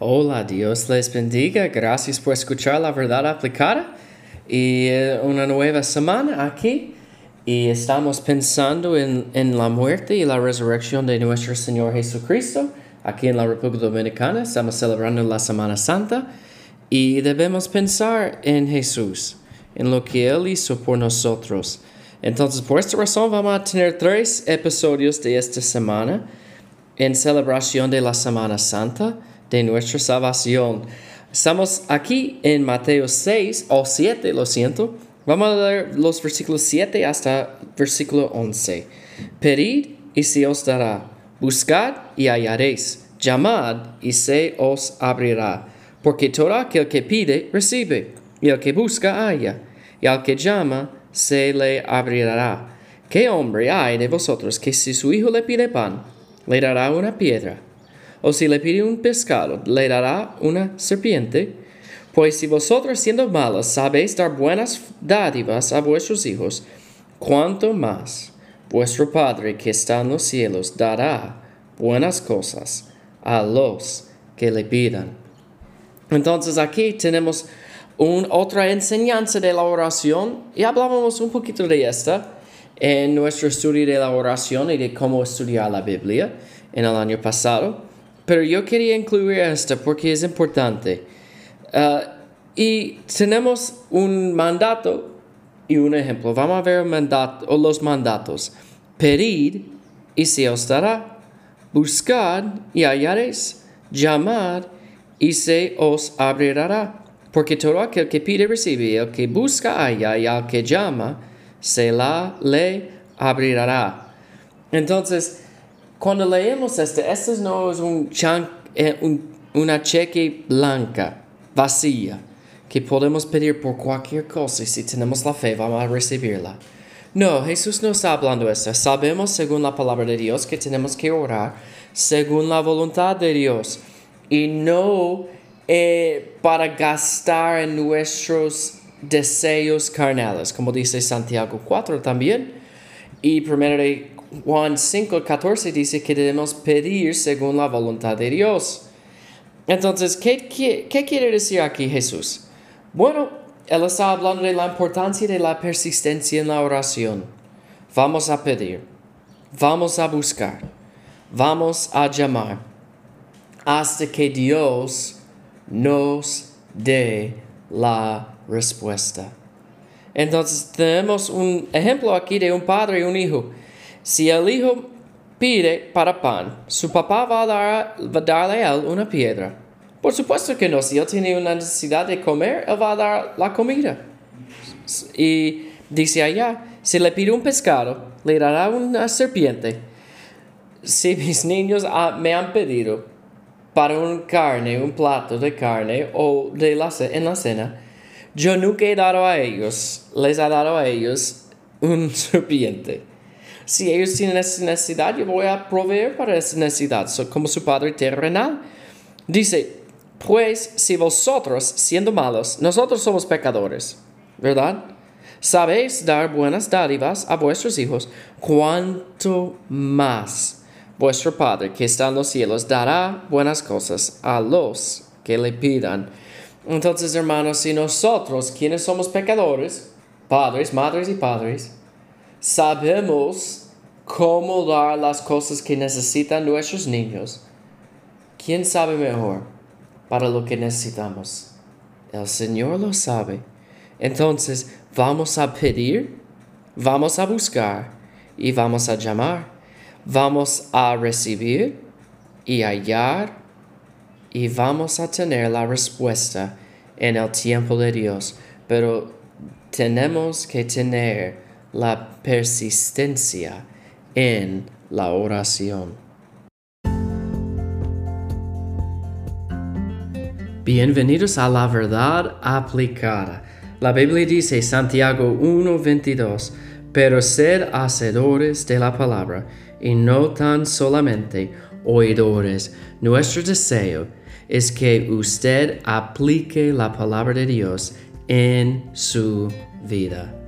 Hola, Dios les bendiga. Gracias por escuchar la verdad aplicada y eh, una nueva semana aquí. Y estamos pensando en, en, la muerte y la resurrección de nuestro Señor Jesucristo. Aquí en la República Dominicana estamos celebrando la Semana Santa y debemos pensar en Jesús, en lo que Él hizo por nosotros. Entonces, por esta razón vamos a tener tres episodios de esta semana en celebración de la Semana Santa de nuestra salvación. Estamos aquí en Mateo 6 o 7, lo siento. Vamos a leer los versículos 7 hasta versículo 11. Pedid y se os dará. Buscad y hallaréis. Llamad y se os abrirá. Porque todo aquel que pide, recibe. Y el que busca, halla. Y al que llama, se le abrirá. ¿Qué hombre hay de vosotros que si su hijo le pide pan, le dará una piedra? O si le pide un pescado, le dará una serpiente. Pues si vosotros siendo malos sabéis dar buenas dádivas a vuestros hijos, cuánto más vuestro Padre que está en los cielos dará buenas cosas a los que le pidan. Entonces aquí tenemos otra enseñanza de la oración y hablábamos un poquito de esta en nuestro estudio de la oración y de cómo estudiar la Biblia en el año pasado. Pero yo quería incluir esta porque es importante. Uh, y tenemos un mandato y un ejemplo. Vamos a ver mandato, o los mandatos. Pedid y se os dará. Buscad y hallaréis. Llamad y se os abrirá. Porque todo aquel que pide recibe, el que busca halla y al que llama se la le abrirá. Entonces, cuando leemos este, este no es un eh, una cheque blanca, vacía, que podemos pedir por cualquier cosa y si tenemos la fe vamos a recibirla. No, Jesús no está hablando eso. Sabemos según la palabra de Dios que tenemos que orar según la voluntad de Dios y no eh, para gastar en nuestros deseos carnales, como dice Santiago 4 también. Y primero Juan 5, 14 dice que debemos pedir según la voluntad de Dios. Entonces, ¿qué, qué, quiere decir aquí Jesús? Bueno, Él está hablando de la importancia de la persistencia en la oración. Vamos a pedir, vamos a buscar, vamos a llamar hasta que Dios nos dé la respuesta. Entonces tenemos un ejemplo aquí de un padre y un hijo si el hijo pide para pan, su papá va a, dar, darle a él una piedra. Por supuesto que no, si él tiene una necesidad de comer, él va a dar la comida. Y dice allá, si le pide un pescado, le dará una serpiente. Si mis niños me han pedido para un carne, un plato de carne o de la, en la cena, yo nunca he dado a ellos, les he dado a ellos un serpiente. Si ellos tienen esa necesidad, yo voy a proveer para esa necesidad, como su Padre terrenal. Dice, pues si vosotros, siendo malos, nosotros somos pecadores, ¿verdad? Sabéis dar buenas dádivas a vuestros hijos, cuanto más vuestro Padre que está en los cielos dará buenas cosas a los que le pidan. Entonces, hermanos, si nosotros, quienes somos pecadores, padres, madres y padres, sabemos cómo dar las cosas que necesitan nuestros niños, ¿quién sabe mejor para lo que necesitamos? El Señor lo sabe. Entonces vamos a pedir, vamos a buscar y vamos a llamar. Vamos a recibir y hallar y vamos a tener la respuesta en el tiempo de Dios. Pero tenemos que tener la persistencia en la oración. Bienvenidos a la verdad aplicada. La Biblia dice Santiago 1:22, pero sed hacedores de la palabra y no tan solamente oidores. Nuestro deseo es que usted aplique la palabra de Dios en su vida.